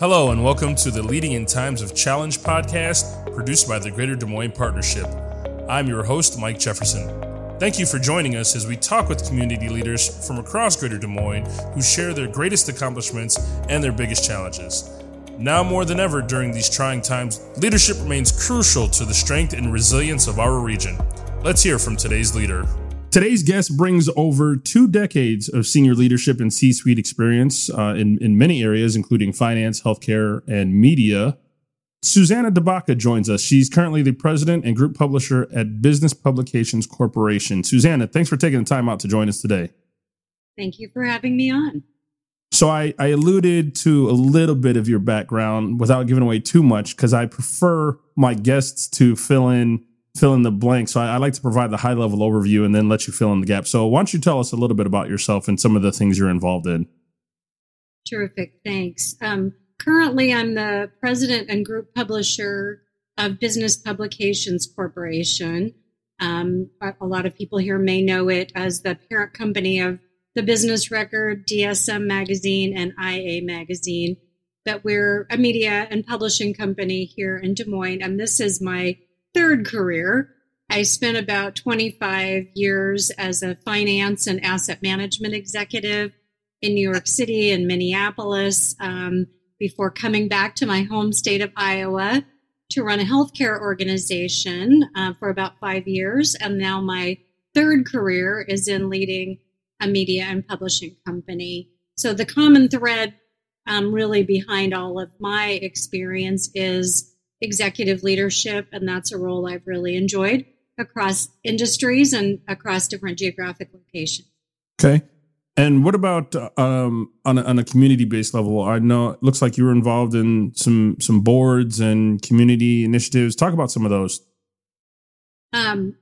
Hello, and welcome to the Leading in Times of Challenge podcast produced by the Greater Des Moines Partnership. I'm your host, Mike Jefferson. Thank you for joining us as we talk with community leaders from across Greater Des Moines who share their greatest accomplishments and their biggest challenges. Now more than ever during these trying times, leadership remains crucial to the strength and resilience of our region. Let's hear from today's leader. Today's guest brings over two decades of senior leadership and C suite experience uh, in, in many areas, including finance, healthcare, and media. Suzanna de Baca joins us. She's currently the president and group publisher at Business Publications Corporation. Suzanna, thanks for taking the time out to join us today. Thank you for having me on. So, I, I alluded to a little bit of your background without giving away too much because I prefer my guests to fill in fill in the blank. So I, I, like to provide the high level overview and then let you fill in the gap. So why don't you tell us a little bit about yourself and some of the things you're involved in? Terrific. Thanks. Um, currently, I'm the president and group publisher of Business Publications Corporation. Um, a lot of people here may know it as the parent company of the Business Record, DSM Magazine, and IA Magazine. But we're a media and publishing company here in Des Moines, and this is my third career. I spent about 25 years as a finance and asset management executive in New York City and Minneapolis um, before coming back to my home state of Iowa to run a healthcare organization uh, for about five years. And now my third career is in leading a media and publishing company. So the common thread um, really behind all of my experience is executive leadership, and that's a role I've really enjoyed across industries and across different geographic locations. Okay. And what about um, on a, on a community based level? I know it looks like you were involved in some some boards and community initiatives. Talk about some of those. Um,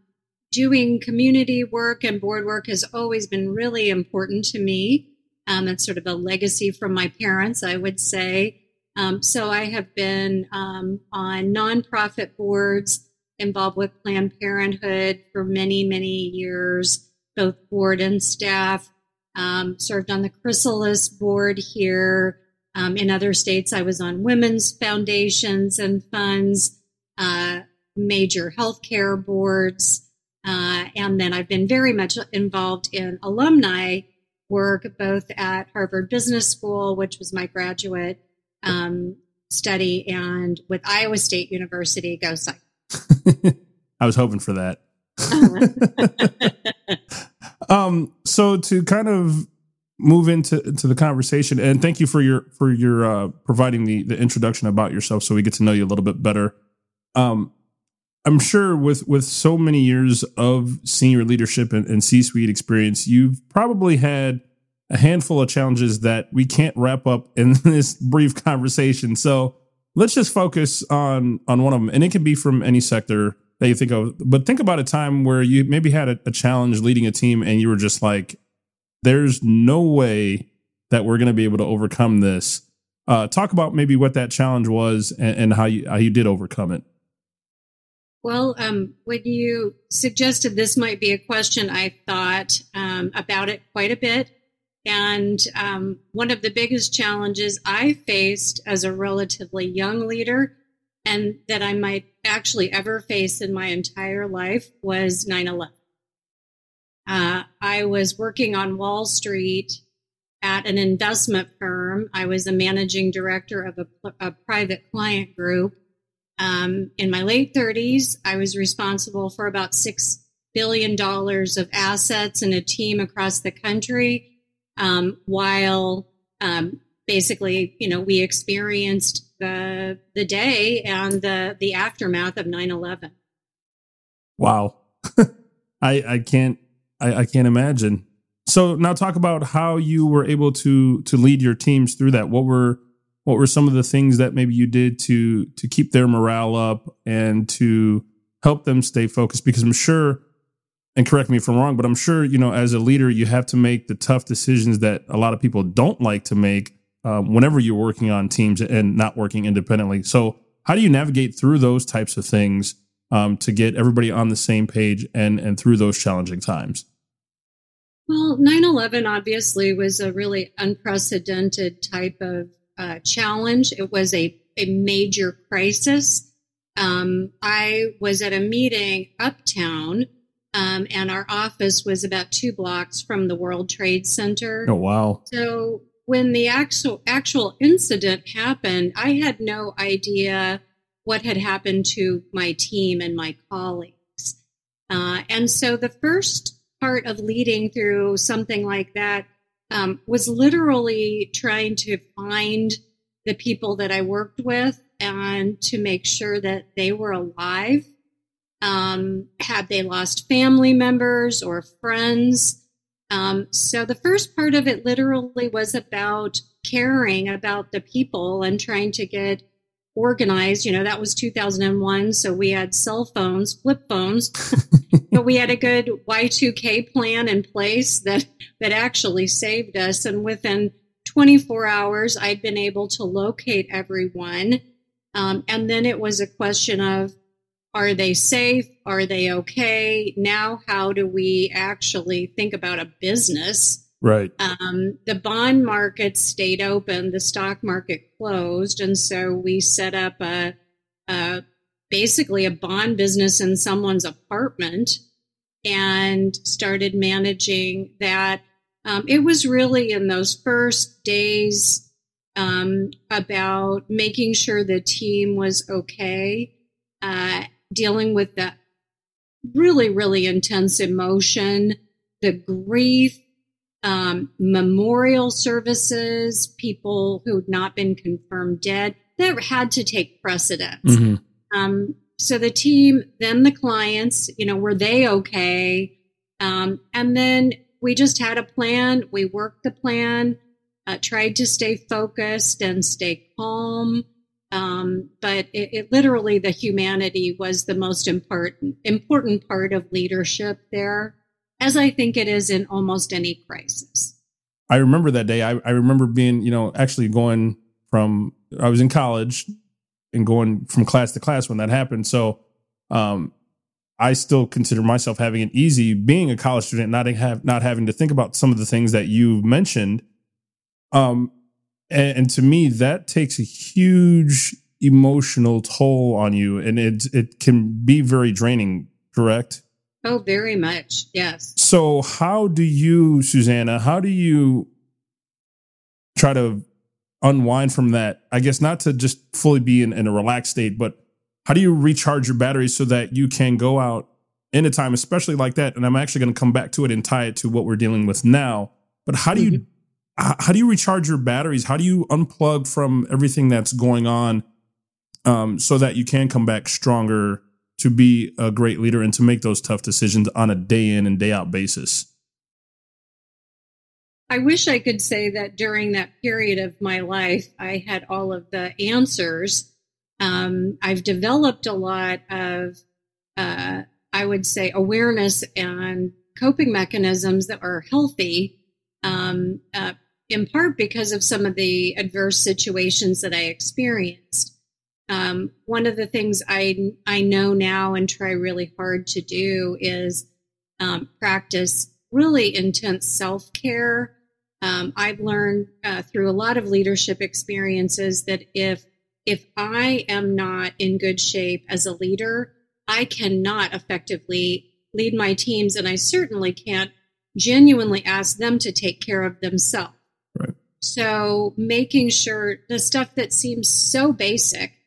doing community work and board work has always been really important to me. Um, it's sort of a legacy from my parents, I would say. Um, so I have been um, on nonprofit boards involved with Planned Parenthood for many, many years, both board and staff. Um, served on the Chrysalis board here. Um, in other states, I was on women's foundations and funds, uh, major healthcare boards. Uh, and then I've been very much involved in alumni work, both at Harvard Business School, which was my graduate um, study and with Iowa State University, go Cyclones. I was hoping for that. um, so to kind of move into to the conversation, and thank you for your for your uh, providing the the introduction about yourself, so we get to know you a little bit better. Um, I'm sure with with so many years of senior leadership and, and C suite experience, you've probably had a handful of challenges that we can't wrap up in this brief conversation. So let's just focus on on one of them, and it can be from any sector that you think of. But think about a time where you maybe had a, a challenge leading a team, and you were just like, "There's no way that we're going to be able to overcome this." Uh, talk about maybe what that challenge was and, and how you how you did overcome it. Well, um, when you suggested this might be a question, I thought um, about it quite a bit. And um, one of the biggest challenges I faced as a relatively young leader, and that I might actually ever face in my entire life, was 9 11. Uh, I was working on Wall Street at an investment firm. I was a managing director of a, a private client group. Um, in my late 30s, I was responsible for about $6 billion of assets and a team across the country um, while um, basically, you know, we experienced the the day and the the aftermath of 9-11. Wow. I I can't I, I can't imagine. So now talk about how you were able to to lead your teams through that. What were what were some of the things that maybe you did to to keep their morale up and to help them stay focused? Because I'm sure and correct me if I'm wrong, but I'm sure, you know, as a leader, you have to make the tough decisions that a lot of people don't like to make um, whenever you're working on teams and not working independently. So, how do you navigate through those types of things um, to get everybody on the same page and and through those challenging times? Well, 9 11 obviously was a really unprecedented type of uh, challenge. It was a, a major crisis. Um, I was at a meeting uptown, um, and our office was about two blocks from the World Trade Center. Oh, wow. So when the actual actual incident happened, I had no idea what had happened to my team and my colleagues. Uh, and so the first part of leading through something like that um, was literally trying to find the people that I worked with and to make sure that they were alive. Um, had they lost family members or friends? Um, so the first part of it literally was about caring about the people and trying to get organized. You know, that was 2001. So we had cell phones, flip phones, but we had a good Y2K plan in place that, that actually saved us. And within 24 hours, I'd been able to locate everyone. Um, and then it was a question of, are they safe? Are they okay? Now, how do we actually think about a business? Right. Um, the bond market stayed open, the stock market closed, and so we set up a, a basically a bond business in someone's apartment and started managing that. Um, it was really in those first days um, about making sure the team was okay, uh, dealing with the really, really intense emotion, the grief, um, memorial services, people who'd not been confirmed dead, that had to take precedence. Mm-hmm. Um, so the team, then the clients, you know, were they okay? Um, and then we just had a plan. We worked the plan, uh, tried to stay focused and stay calm. Um, but it, it, literally, the humanity was the most important important part of leadership there as I think it is in almost any crisis. I remember that day. I, I remember being, you know, actually going from, I was in college and going from class to class when that happened. So, um, I still consider myself having it easy being a college student, not have not having to think about some of the things that you mentioned. Um, and, and to me, that takes a huge emotional toll on you, and it it can be very draining. Correct? Oh, very much. Yes. So, how do you, Suzanna, how do you try to unwind from that? I guess not to just fully be in, in a relaxed state, but how do you recharge your batteries so that you can go out in a time, especially like that? And I'm actually going to come back to it and tie it to what we're dealing with now. But how do you mm-hmm. How do you recharge your batteries? How do you unplug from everything that's going on um, so that you can come back stronger to be a great leader and to make those tough decisions on a day in and day out basis? I wish I could say that during that period of my life, I had all of the answers. Um, I've developed a lot of, uh, I would say, awareness and coping mechanisms that are healthy, um, uh, in part because of some of the adverse situations that I experienced. Um, one of the things I I know now and try really hard to do is um, practice really intense self care. Um, I've learned uh, through a lot of leadership experiences that if if I am not in good shape as a leader, I cannot effectively lead my teams, and I certainly can't genuinely ask them to take care of themselves. So making sure the stuff that seems so basic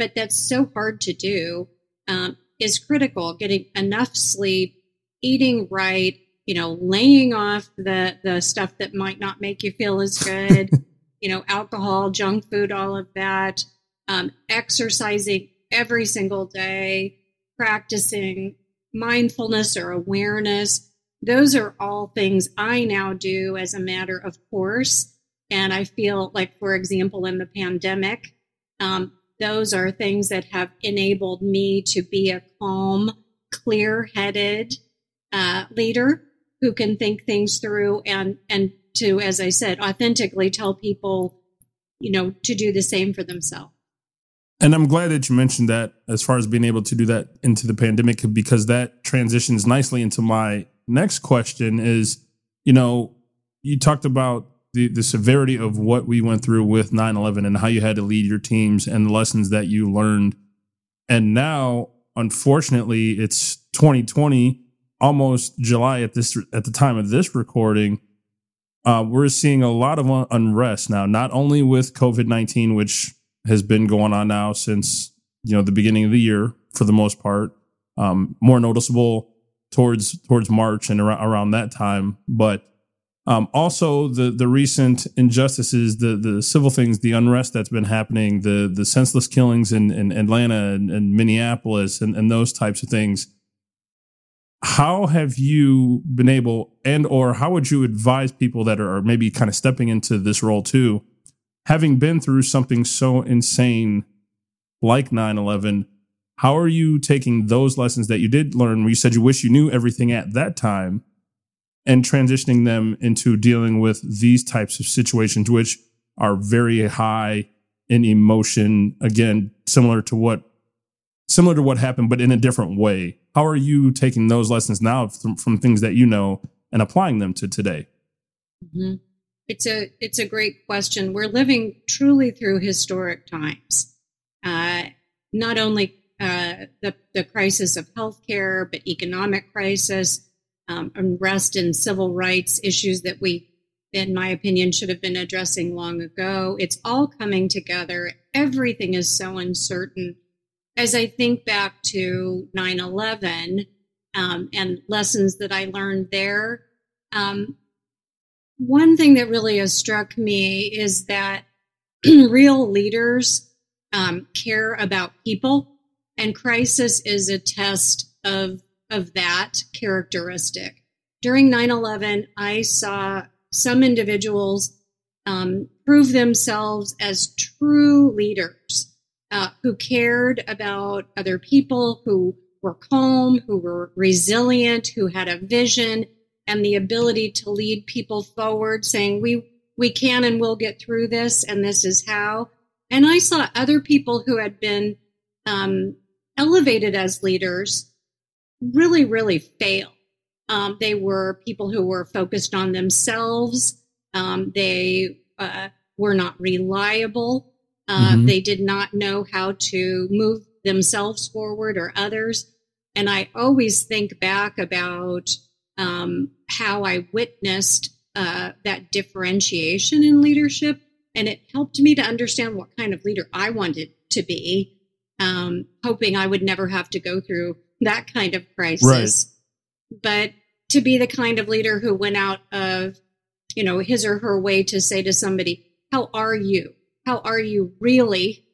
but that's so hard to do, um, is critical. Getting enough sleep, eating right, you know, laying off the the stuff that might not make you feel as good, you know, alcohol, junk food, all of that. Um, exercising every single day, practicing mindfulness or awareness. Those are all things I now do as a matter of course. And I feel like, for example, in the pandemic, um, those are things that have enabled me to be a calm, clear headed uh, leader who can think things through and, and to, as I said, authentically tell people, you know, to do the same for themselves. And I'm glad that you mentioned that as far as being able to do that into the pandemic, because that transitions nicely into my next question is, you know, you talked about the, the severity of what we went through with 9 11 and how you had to lead your teams and the lessons that you learned. And now, unfortunately, it's 2020, almost July at this at the time of this recording. Uh, we're seeing a lot of unrest now, not only with COVID 19, which has been going on now since you know the beginning of the year for the most part. Um, more noticeable towards towards March and around, around that time, but um, also, the the recent injustices, the the civil things, the unrest that's been happening, the the senseless killings in, in Atlanta and, and Minneapolis, and, and those types of things. How have you been able, and or how would you advise people that are maybe kind of stepping into this role too, having been through something so insane like 9-11 how are you taking those lessons that you did learn where you said you wish you knew everything at that time and transitioning them into dealing with these types of situations, which are very high in emotion. Again, similar to what similar to what happened, but in a different way. How are you taking those lessons now from, from things that you know and applying them to today? Mm-hmm. It's a it's a great question. We're living truly through historic times. Uh, not only uh, the the crisis of healthcare, but economic crisis, um, unrest and civil rights issues that we, in my opinion, should have been addressing long ago. It's all coming together. Everything is so uncertain. As I think back to 9 11 um, and lessons that I learned there, um, one thing that really has struck me is that real leaders um, care about people, and crisis is a test of of that characteristic. During 9 11, I saw some individuals um, prove themselves as true leaders uh, who cared about other people, who were calm, who were resilient, who had a vision and the ability to lead people forward, saying, We we can and will get through this, and this is how. And I saw other people who had been um, elevated as leaders really, really fail. Um, they were people who were focused on themselves. Um, they uh, were not reliable. Uh, mm-hmm. They did not know how to move themselves forward or others. And I always think back about um, how I witnessed uh, that differentiation in leadership. And it helped me to understand what kind of leader I wanted to be, um, hoping I would never have to go through that kind of crisis. Right. But to be the kind of leader who went out of, you know, his or her way to say to somebody, how are you? How are you really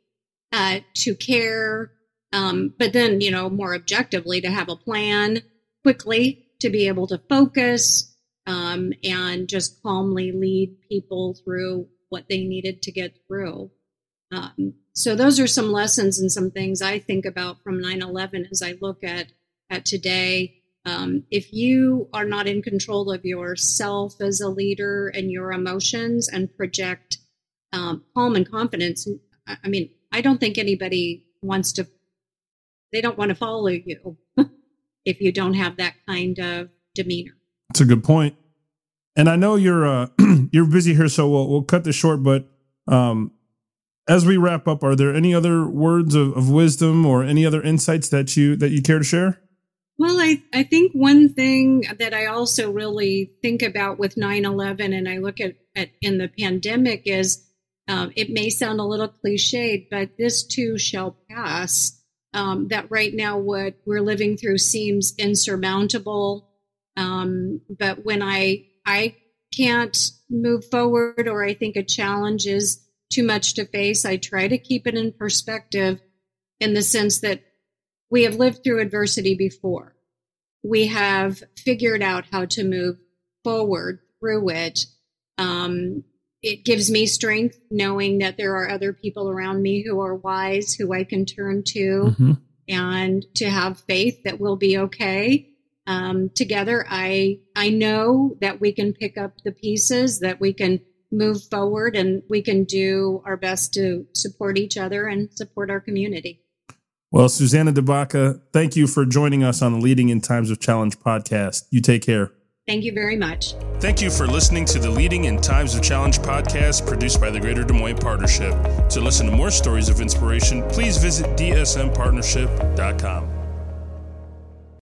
uh, to care? Um, but then, you know, more objectively to have a plan quickly to be able to focus um, and just calmly lead people through what they needed to get through. Um, so those are some lessons and some things I think about from 9/11 as I look at at today. Um, if you are not in control of yourself as a leader and your emotions and project um, calm and confidence, I mean, I don't think anybody wants to. They don't want to follow you if you don't have that kind of demeanor. That's a good point. And I know you're uh, you're busy here, so we'll we'll cut this short. But um, as we wrap up, are there any other words of, of wisdom or any other insights that you that you care to share? Well, I, I think one thing that I also really think about with 9 11 and I look at, at in the pandemic is um, it may sound a little cliched, but this too shall pass. Um, that right now, what we're living through seems insurmountable. Um, but when I, I can't move forward or I think a challenge is too much to face. I try to keep it in perspective in the sense that we have lived through adversity before. We have figured out how to move forward through it. Um, it gives me strength knowing that there are other people around me who are wise, who I can turn to, mm-hmm. and to have faith that we'll be okay. Um, together, I I know that we can pick up the pieces, that we can move forward and we can do our best to support each other and support our community. Well, Suzanna de Baca, thank you for joining us on the Leading in Times of Challenge podcast. You take care. Thank you very much. Thank you for listening to the Leading in Times of Challenge podcast produced by the Greater Des Moines Partnership. To listen to more stories of inspiration, please visit dsmpartnership.com.